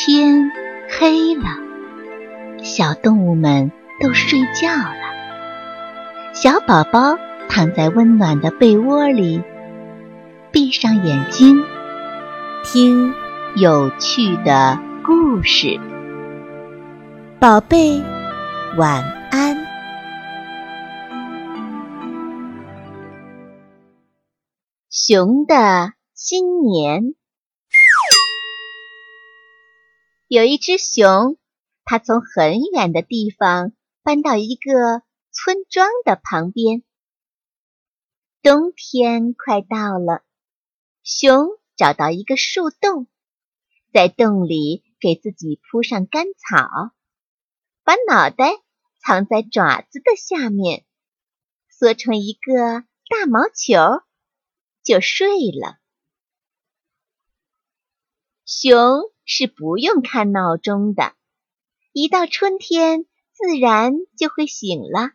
天黑了，小动物们都睡觉了。小宝宝躺在温暖的被窝里，闭上眼睛，听有趣的故事。宝贝，晚安。熊的新年。有一只熊，它从很远的地方搬到一个村庄的旁边。冬天快到了，熊找到一个树洞，在洞里给自己铺上干草，把脑袋藏在爪子的下面，缩成一个大毛球，就睡了。熊。是不用看闹钟的，一到春天自然就会醒了。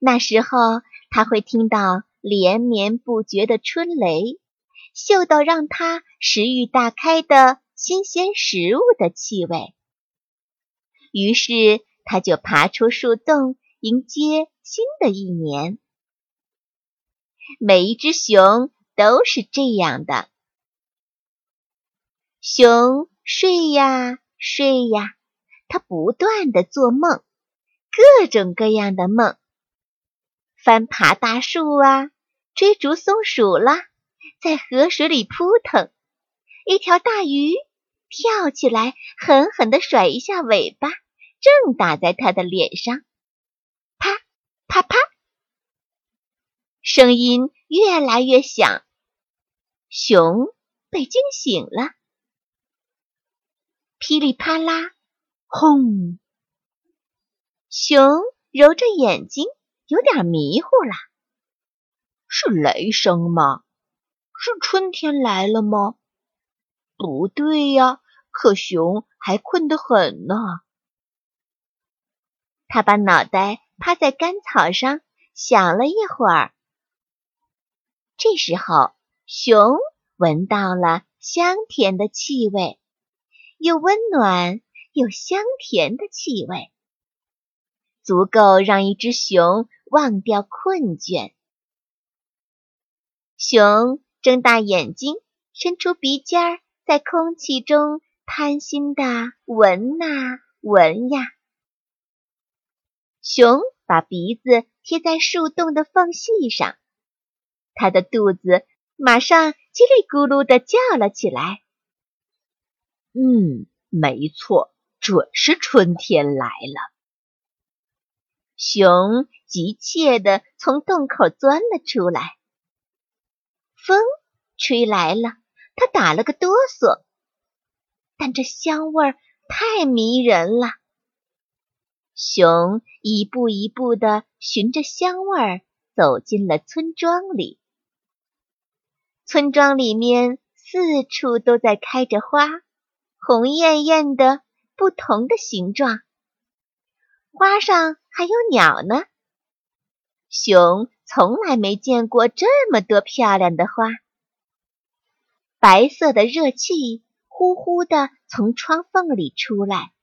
那时候，他会听到连绵不绝的春雷，嗅到让他食欲大开的新鲜食物的气味。于是，他就爬出树洞，迎接新的一年。每一只熊都是这样的。熊睡呀睡呀，它不断的做梦，各种各样的梦，翻爬大树啊，追逐松鼠啦，在河水里扑腾，一条大鱼跳起来，狠狠地甩一下尾巴，正打在它的脸上，啪啪啪，声音越来越响，熊被惊醒了。噼里啪啦，轰！熊揉着眼睛，有点迷糊了。是雷声吗？是春天来了吗？不对呀，可熊还困得很呢。他把脑袋趴在干草上，想了一会儿。这时候，熊闻到了香甜的气味。又温暖又香甜的气味，足够让一只熊忘掉困倦。熊睁大眼睛，伸出鼻尖儿，在空气中贪心的闻呐闻呀。熊把鼻子贴在树洞的缝隙上，它的肚子马上叽里咕噜的叫了起来。嗯，没错，准是春天来了。熊急切地从洞口钻了出来。风吹来了，它打了个哆嗦，但这香味儿太迷人了。熊一步一步地循着香味儿走进了村庄里。村庄里面四处都在开着花。红艳艳的，不同的形状，花上还有鸟呢。熊从来没见过这么多漂亮的花。白色的热气呼呼的从窗缝里出来。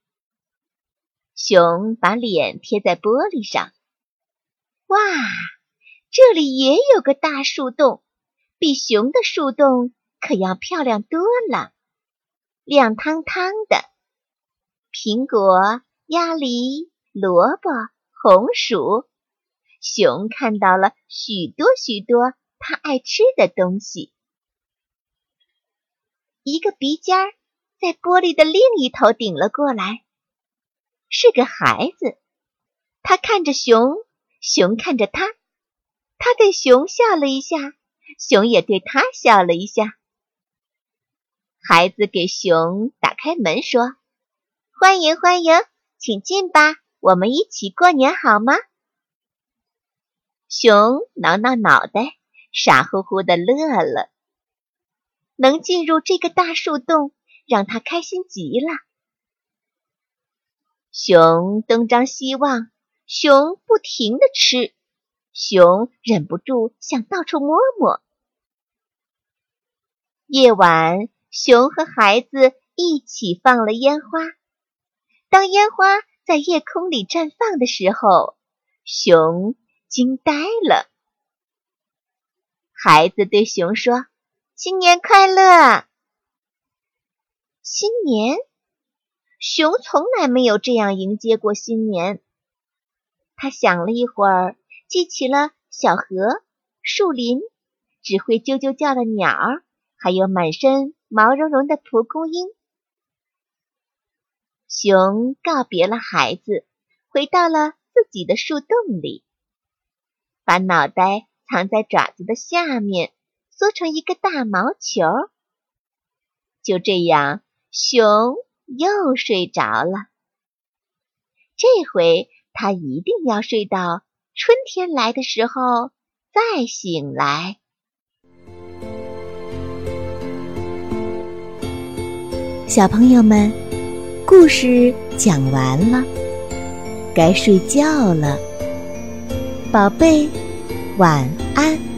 熊把脸贴在玻璃上，哇，这里也有个大树洞，比熊的树洞可要漂亮多了。亮堂堂的苹果、鸭梨、萝卜、红薯，熊看到了许多许多它爱吃的东西。一个鼻尖儿在玻璃的另一头顶了过来，是个孩子。他看着熊，熊看着他，他对熊笑了一下，熊也对他笑了一下。孩子给熊打开门，说：“欢迎欢迎，请进吧，我们一起过年好吗？”熊挠挠脑袋，傻乎乎的乐了。能进入这个大树洞，让他开心极了。熊东张西望，熊不停的吃，熊忍不住想到处摸摸。夜晚。熊和孩子一起放了烟花。当烟花在夜空里绽放的时候，熊惊呆了。孩子对熊说：“新年快乐！”新年，熊从来没有这样迎接过新年。他想了一会儿，记起了小河、树林、只会啾啾叫的鸟儿，还有满身毛茸茸的蒲公英。熊告别了孩子，回到了自己的树洞里，把脑袋藏在爪子的下面，缩成一个大毛球。就这样。熊又睡着了。这回他一定要睡到春天来的时候再醒来。小朋友们，故事讲完了，该睡觉了，宝贝，晚安。